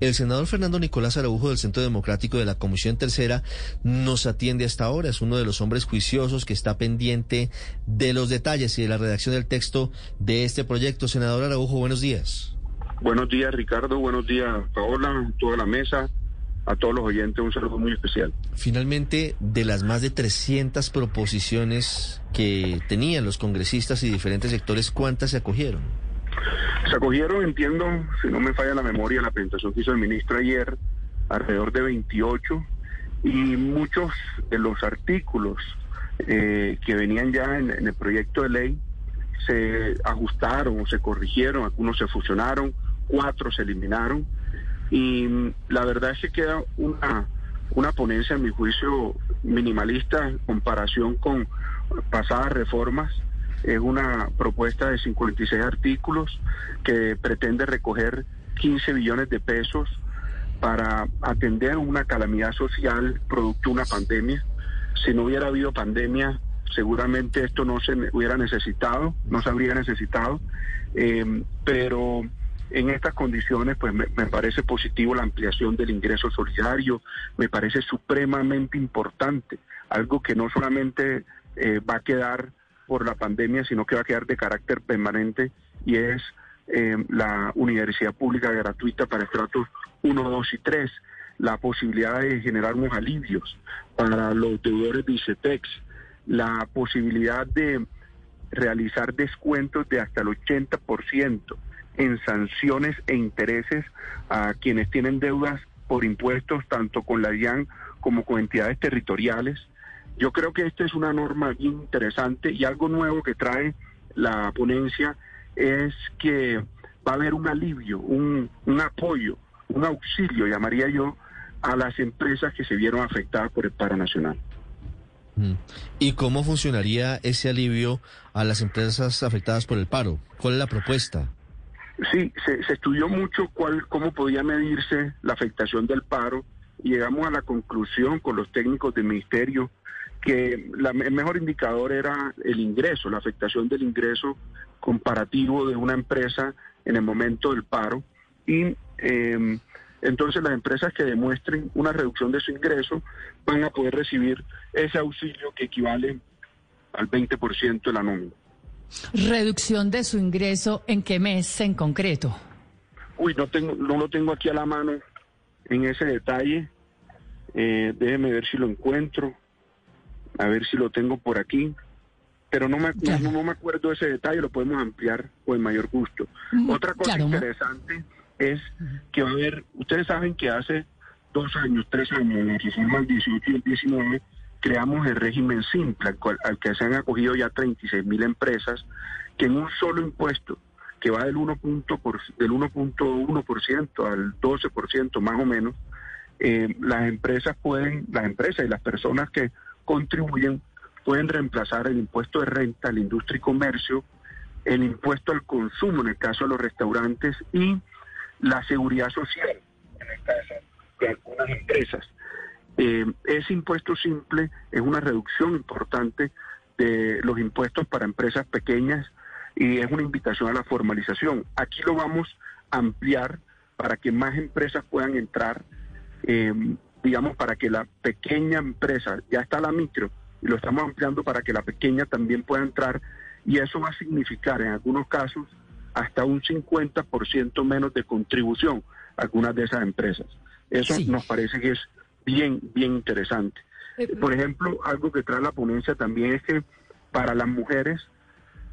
El senador Fernando Nicolás Araujo del Centro Democrático de la Comisión Tercera nos atiende hasta ahora. Es uno de los hombres juiciosos que está pendiente de los detalles y de la redacción del texto de este proyecto. Senador Araujo, buenos días. Buenos días, Ricardo. Buenos días, Paola, toda la mesa a todos los oyentes un saludo muy especial. Finalmente, de las más de 300 proposiciones que tenían los congresistas y diferentes sectores, ¿cuántas se acogieron? Se acogieron, entiendo, si no me falla la memoria, la presentación que hizo el ministro ayer, alrededor de 28, y muchos de los artículos eh, que venían ya en, el proyecto de ley se ajustaron o se corrigieron, algunos se fusionaron, cuatro se eliminaron y la verdad es que queda una, una ponencia, en mi juicio, minimalista en comparación con pasadas reformas. Es una propuesta de 56 artículos que pretende recoger 15 billones de pesos para atender una calamidad social producto de una pandemia. Si no hubiera habido pandemia, seguramente esto no se hubiera necesitado, no se habría necesitado, eh, pero en estas condiciones, pues me, parece positivo la ampliación del ingreso solidario, me parece supremamente importante, algo que no solamente eh, va a quedar por la pandemia, sino que va a quedar de carácter permanente y es eh, la universidad pública gratuita para estratos 1, 2 y 3, la posibilidad de generar unos alivios para los deudores de ICETEX, la posibilidad de realizar descuentos de hasta el 80% en sanciones e intereses a quienes tienen deudas por impuestos tanto con la DIAN como con entidades territoriales. Yo creo que esta es una norma bien interesante y algo nuevo que trae la ponencia es que va a haber un alivio, un, un apoyo, un auxilio, llamaría yo, a las empresas que se vieron afectadas por el paro nacional. Mm. ¿Y cómo funcionaría ese alivio a las empresas afectadas por el paro? ¿Cuál es la propuesta? Sí, se, estudió mucho cuál, cómo podía medirse la afectación del paro llegamos a la conclusión con los técnicos del ministerio que el mejor indicador era el ingreso, la afectación del ingreso comparativo de una empresa en el momento del paro y em, entonces las empresas que demuestren una reducción de su ingreso van a poder recibir ese auxilio que equivale al 20% de la nómina. ¿Reducción de su ingreso en qué mes en concreto? Uy, no, tengo, no lo tengo aquí a la mano en ese detalle. Eh, déjeme ver si lo encuentro, a ver si lo tengo por aquí. Pero no me, no, me acuerdo de ese detalle, lo podemos ampliar con el mayor gusto. Mm, Otra cosa interesante es que va a haber, ustedes saben que hace dos años, tres años, en la reforma del 18 y el 19, creamos el régimen simple, al, que se han acogido ya 36 mil empresas, que en un solo impuesto, que va del 1.1% al 12% más o menos, eh, las empresas pueden, las empresas y las personas que contribuyen pueden reemplazar el impuesto de renta, la industria y comercio, el impuesto al consumo en el caso de los restaurantes y la seguridad social en el caso de algunas empresas. Eh, ese impuesto simple es una reducción importante de los impuestos para empresas pequeñas y es una invitación a la formalización. Aquí lo vamos a ampliar para que más empresas puedan entrar, eh, digamos, para que la pequeña empresa, ya está la micro, y lo estamos ampliando para que la pequeña también pueda entrar, y eso va a significar en algunos casos hasta un 50% menos de contribución a algunas de esas empresas. Eso nos parece que es bien, bien interesante. Eh, Por ejemplo, algo que trae la ponencia también es que para las mujeres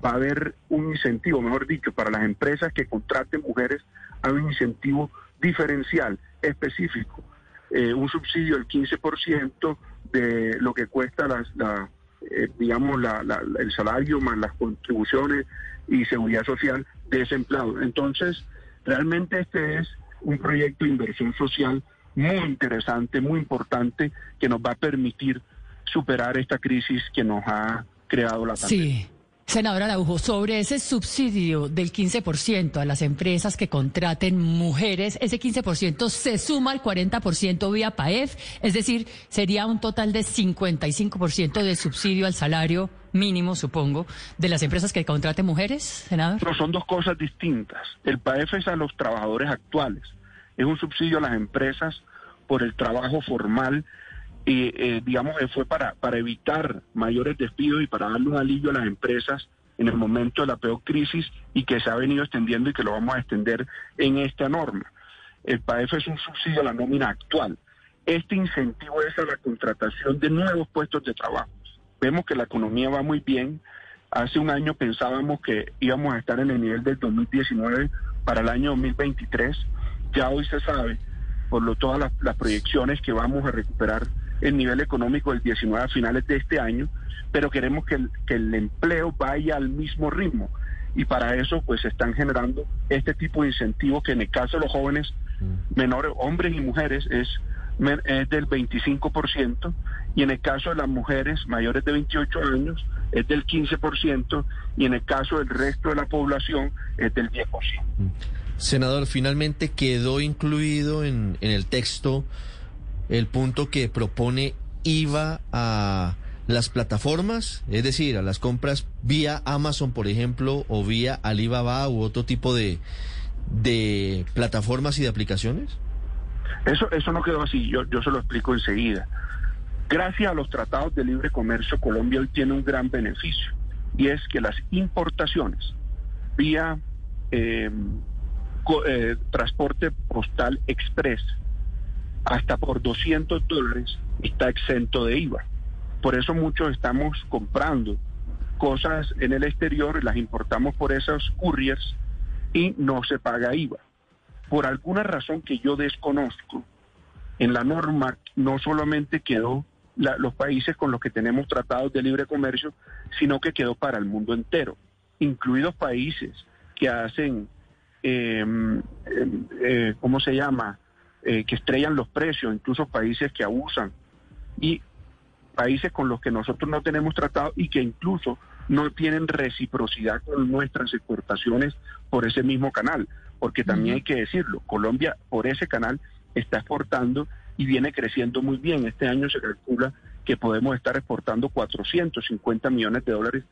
va a haber un incentivo, mejor dicho, para las empresas que contraten mujeres, hay un incentivo diferencial, específico, eh, un subsidio del 15% de lo que cuesta las, la, eh, digamos, la, el salario más las contribuciones y seguridad social de ese empleado. Entonces, realmente este es un proyecto de inversión social muy interesante, muy importante, que nos va a permitir superar esta crisis que nos ha creado la pandemia. Sí. Senadora Araujo, sobre ese subsidio del 15% a las empresas que contraten mujeres, ese 15% se suma al 40% vía PAEF, es decir, sería un total de 55% de subsidio al salario mínimo, supongo, de las empresas que contraten mujeres, senador. No, son dos cosas distintas. El PAEF es a los trabajadores actuales, es un subsidio a las empresas por el trabajo formal y eh, digamos que fue para, para evitar mayores despidos y para darle un alivio a las empresas en el momento de la peor crisis y que se ha venido extendiendo y que lo vamos a extender en esta norma. El PAEF es un subsidio a la nómina actual. Este incentivo es a la contratación de nuevos puestos de trabajo. Vemos que la economía va muy bien. Hace un año pensábamos que íbamos a estar en el nivel del 2019 para el año 2023. Ya hoy se sabe, por lo, todas las proyecciones, que vamos a recuperar el nivel económico del 19 a finales de este año, pero queremos que el, que el empleo vaya al mismo ritmo. Y para eso, pues, se están generando este tipo de incentivos que en el caso de los jóvenes menores, hombres y mujeres, es, es del 25%, y en el caso de las mujeres mayores de 28 años es del 15%, y en el caso del resto de la población es del 10%. Senador, finalmente quedó incluido en, en el texto el punto que propone IVA a las plataformas, es decir, a las compras vía Amazon, por ejemplo, o vía Alibaba u otro tipo de, de plataformas y de aplicaciones? Eso, eso no quedó así, yo, yo se lo explico enseguida. Gracias a los tratados de libre comercio, Colombia hoy tiene un gran beneficio, y es que las importaciones vía eh, eh, transporte postal express hasta por 200 dólares está exento de IVA. Por eso muchos estamos comprando cosas en el exterior, las importamos por esos couriers y no se paga IVA. Por alguna razón que yo desconozco, en la norma no solamente quedó los países con los que tenemos tratados de libre comercio, sino que quedó para el mundo entero, incluidos países que hacen, eh, eh, ¿cómo se llama? Eh, que estrellan los precios, incluso países que abusan y países con los que nosotros no tenemos tratado y que incluso no tienen reciprocidad con nuestras exportaciones por ese mismo canal, porque también hay que decirlo, Colombia por ese canal está exportando y viene creciendo muy bien. Este año se calcula que podemos estar exportando 450 millones de dólares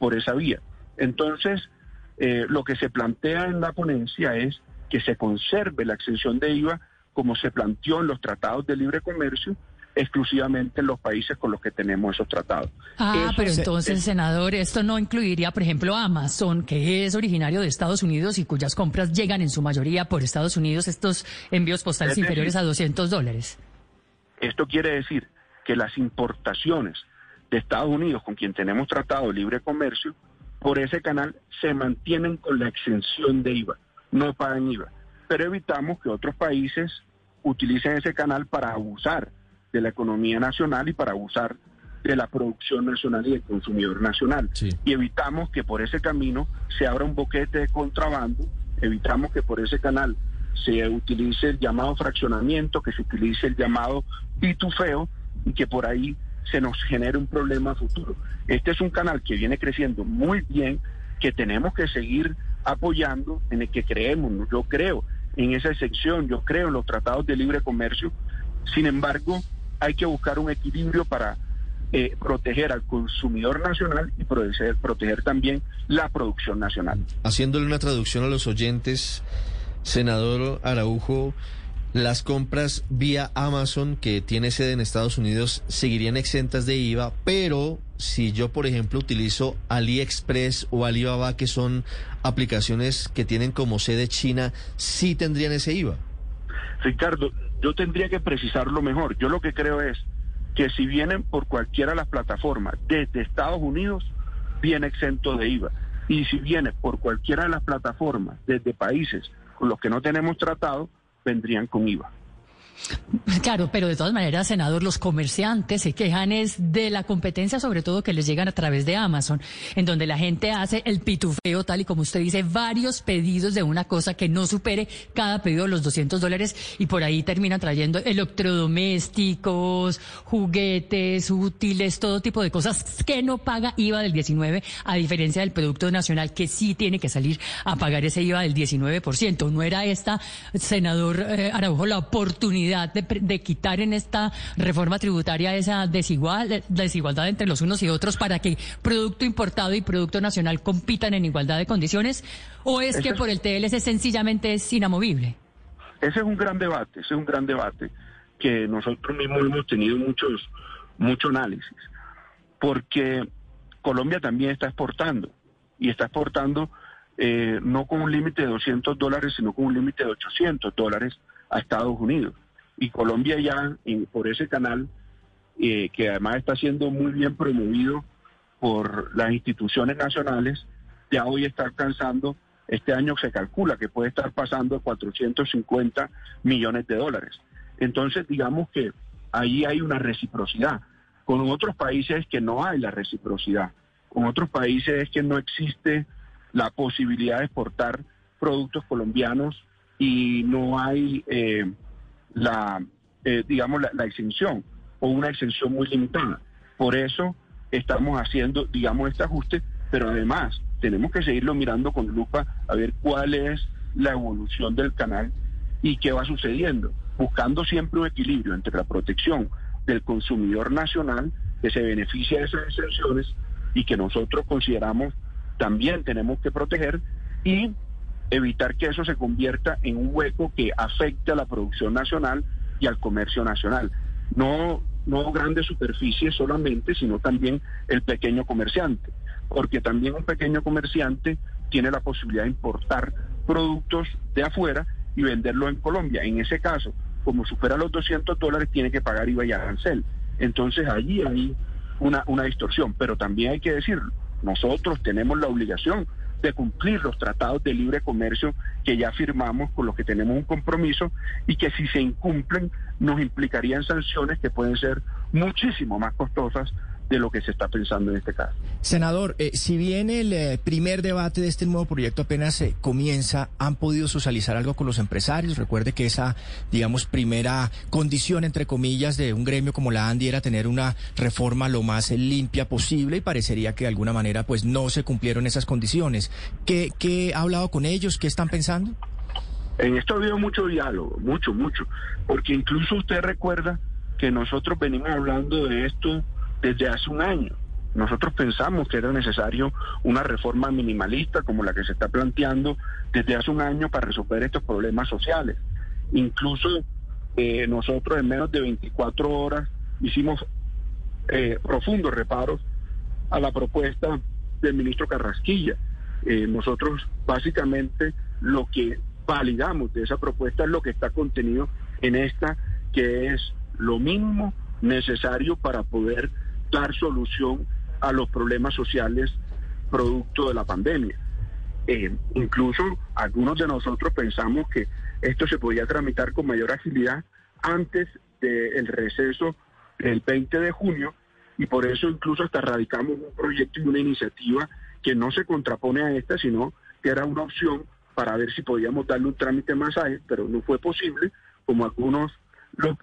por esa vía. Entonces, eh, lo que se plantea en la ponencia es que se conserve la exención de IVA como se planteó en los tratados de libre comercio, exclusivamente en los países con los que tenemos esos tratados. Ah, pero entonces, senador, esto no incluiría, por ejemplo, Amazon, que es originario de Estados Unidos y cuyas compras llegan en su mayoría por Estados Unidos, estos envíos postales inferiores a 200 dólares. Esto quiere decir que las importaciones de Estados Unidos, con quien tenemos tratado de libre comercio, por ese canal se mantienen con la exención de IVA, no pagan IVA pero evitamos que otros países utilicen ese canal para abusar de la economía nacional y para abusar de la producción nacional y del consumidor nacional. Y evitamos que por ese camino se abra un boquete de contrabando, evitamos que por ese canal se utilice el llamado fraccionamiento, que se utilice el llamado pitufeo y que por ahí se nos genere un problema futuro. Este es un canal que viene creciendo muy bien, que tenemos que seguir apoyando, en el que creemos, yo creo en esa sección, yo creo los tratados de libre comercio. Sin embargo, hay que buscar un equilibrio para eh, proteger al consumidor nacional y proteger también la producción nacional. Haciéndole una traducción a los oyentes, senador Araujo, las compras vía Amazon, que tiene sede en Estados Unidos, seguirían exentas de IVA, pero si yo, por ejemplo, utilizo AliExpress o Alibaba, que son aplicaciones que tienen como sede China, sí tendrían ese IVA. Ricardo, yo tendría que precisarlo mejor. Yo lo que creo es que si vienen por cualquiera de las plataformas desde Estados Unidos, viene exento de IVA. Y si viene por cualquiera de las plataformas desde países con los que no tenemos tratado, vendrían con IVA. Claro, pero de todas maneras, senador, los comerciantes se quejan es de la competencia, sobre todo que les llegan a través de Amazon, en donde la gente hace el pitufeo, tal y como usted dice, varios pedidos de una cosa que no supere cada pedido los 200 dólares y por ahí terminan trayendo electrodomésticos, juguetes, útiles, todo tipo de cosas que no paga IVA del 19, a diferencia del Producto Nacional que sí tiene que salir a pagar ese IVA del 19%. ¿No era esta, senador eh, Araujo, la oportunidad de, de, quitar en esta reforma tributaria esa desigual, desigualdad entre los unos y otros para que producto importado y producto nacional compitan en igualdad de condiciones? ¿O es que por el TLC sencillamente es inamovible? Ese es un gran debate, ese es un gran debate que nosotros mismos hemos tenido muchos, mucho análisis, porque Colombia también está exportando y está exportando eh, no con un límite de 200 dólares, sino con un límite de 800 dólares a Estados Unidos. Y Colombia ya por ese canal, eh, que además está siendo muy bien promovido por las instituciones nacionales, ya hoy está alcanzando este año se calcula que puede estar pasando a 450 millones de dólares. Entonces, digamos que ahí hay una reciprocidad. Con otros países que no hay la reciprocidad. Con otros países es que no existe la posibilidad de exportar productos colombianos y no hay eh, la, eh, digamos, la, la exención o una exención muy limitada. Por eso estamos haciendo, digamos, este ajuste, pero además tenemos que seguirlo mirando con lupa a ver cuál es la evolución del canal y qué va sucediendo, buscando siempre un equilibrio entre la protección del consumidor nacional que se beneficia de esas exenciones y que nosotros consideramos también tenemos que proteger y evitar que eso se convierta en un hueco que afecte a la producción nacional y al comercio nacional. No, no grandes superficies solamente, sino también el pequeño comerciante porque también un pequeño comerciante tiene la posibilidad de importar productos de afuera y venderlo en Colombia. En ese caso, como supera los 200 dólares, tiene que pagar IVA y arancel. Entonces allí hay una, una distorsión, pero también hay que decirlo, nosotros tenemos la obligación de cumplir los tratados de libre comercio que ya firmamos, con los que tenemos un compromiso y que si se incumplen nos implicarían sanciones que pueden ser muchísimo más costosas de lo que se está pensando en este caso. Senador, eh, si bien el eh, primer debate de este nuevo proyecto apenas se comienza, ¿han podido socializar algo con los empresarios? Recuerde que esa, digamos, primera condición, entre comillas, de un gremio como la ANDI era tener una reforma lo más limpia posible y parecería que de alguna manera pues no se cumplieron esas condiciones. ¿Qué, qué ha hablado con ellos? ¿Qué están pensando? En esto ha habido mucho diálogo, mucho, mucho, porque incluso usted recuerda que nosotros venimos hablando de esto desde hace un año. Nosotros pensamos que era necesario una reforma minimalista como la que se está planteando desde hace un año para resolver estos problemas sociales. Incluso eh, nosotros en menos de 24 horas hicimos eh, profundos reparos a la propuesta del ministro Carrasquilla. Eh, nosotros básicamente lo que validamos de esa propuesta es lo que está contenido en esta, que es lo mínimo necesario para poder dar solución a los problemas sociales producto de la pandemia. Eh, incluso algunos de nosotros pensamos que esto se podía tramitar con mayor agilidad antes del receso del 20 de junio y por eso incluso hasta radicamos un proyecto y una iniciativa que no se contrapone a esta, sino que era una opción para ver si podíamos darle un trámite más pero no fue posible, como algunos lo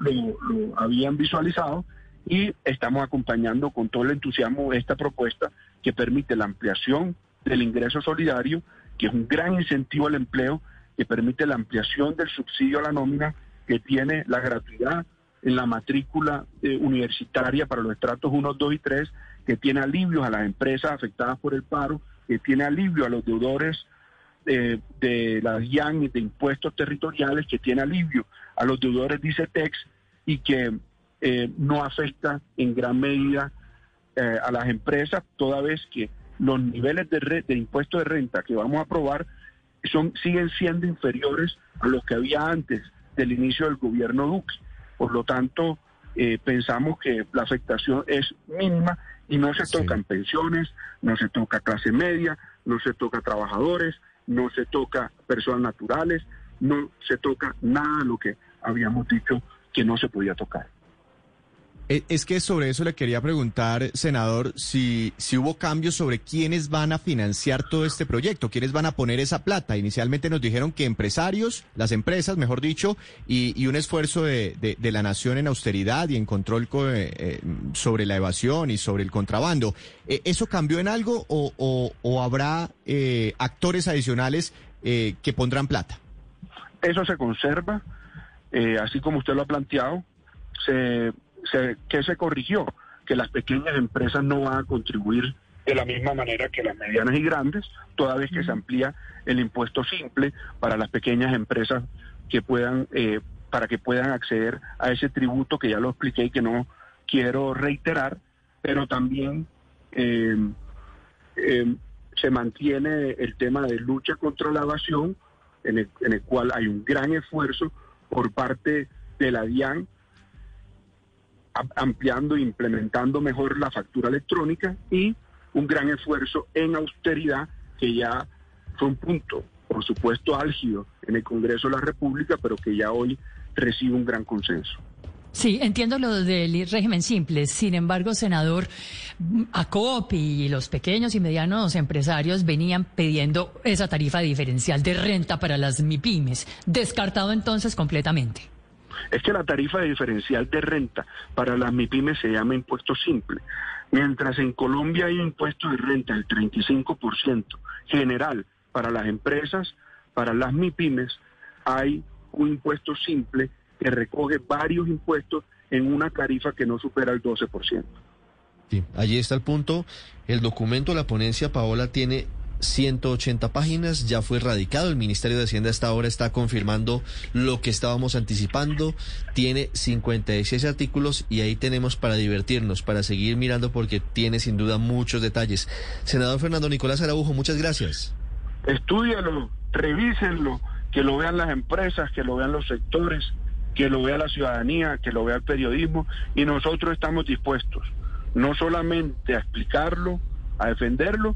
habían visualizado, y estamos acompañando con todo el entusiasmo esta propuesta que permite la ampliación del ingreso solidario, que es un gran incentivo al empleo, que permite la ampliación del subsidio a la nómina, que tiene la gratuidad en la matrícula eh, universitaria para los estratos 1, 2 y 3, que tiene alivios a las empresas afectadas por el paro, que tiene alivio a los deudores eh, de las IAN y de impuestos territoriales, que tiene alivio a los deudores de ICETEX y que eh, no afecta en gran medida eh, a las empresas, toda vez que los niveles de, de impuesto de renta que vamos a aprobar son, siguen siendo inferiores a los que había antes del inicio del gobierno Duque. Por lo tanto, eh, pensamos que la afectación es mínima y no se tocan pensiones, no se toca clase media, no se toca trabajadores, no se toca personas naturales, no se toca nada de lo que habíamos dicho que no se podía tocar. Eh, es que sobre eso le quería preguntar, senador, si, si hubo cambios sobre quiénes van a financiar todo este proyecto, quiénes van a poner esa plata. Inicialmente nos dijeron que empresarios, las empresas, mejor dicho, y, un esfuerzo de, de, la nación en austeridad y en control eh, eh, sobre la evasión y sobre el contrabando. ¿Eso cambió en algo o, o, habrá actores adicionales que pondrán plata? Eso se conserva, así como usted lo ha planteado. Se, ¿qué se corrigió? Que las pequeñas empresas no van a contribuir de la misma manera que las medianas y grandes, toda vez que se amplía el impuesto simple para las pequeñas empresas que puedan, eh, para que puedan acceder a ese tributo que ya lo expliqué y que no quiero reiterar, pero también eh, eh, se mantiene el tema de lucha contra la evasión, en el, en el cual hay un gran esfuerzo por parte de la DIAN ampliando e implementando mejor la factura electrónica y un gran esfuerzo en austeridad que ya fue un punto, por supuesto, álgido en el Congreso de la República, pero que ya hoy recibe un gran consenso. Sí, entiendo lo del régimen simple. Sin embargo, senador, ACOP y los pequeños y medianos empresarios venían pidiendo esa tarifa diferencial de renta para las MIPIMES. Descartado entonces completamente es que la tarifa de diferencial de renta para las MIPIMES se llama impuesto simple. Mientras en Colombia hay un impuesto de renta del 35% general para las empresas, para las MIPIMES hay un impuesto simple que recoge varios impuestos en una tarifa que no supera el 12%. Sí, allí está el punto. El documento, la ponencia, Paola, tiene 180 páginas, ya fue radicado. El Ministerio de Hacienda hasta ahora está confirmando lo que estábamos anticipando. Tiene 56 artículos y ahí tenemos para divertirnos, para seguir mirando porque tiene sin duda muchos detalles. Senador Fernando Nicolás Araujo, muchas gracias. Estúdialo, revísenlo, que lo vean las empresas, que lo vean los sectores, que lo vea la ciudadanía, que lo vea el periodismo y nosotros estamos dispuestos no solamente a explicarlo, a defenderlo,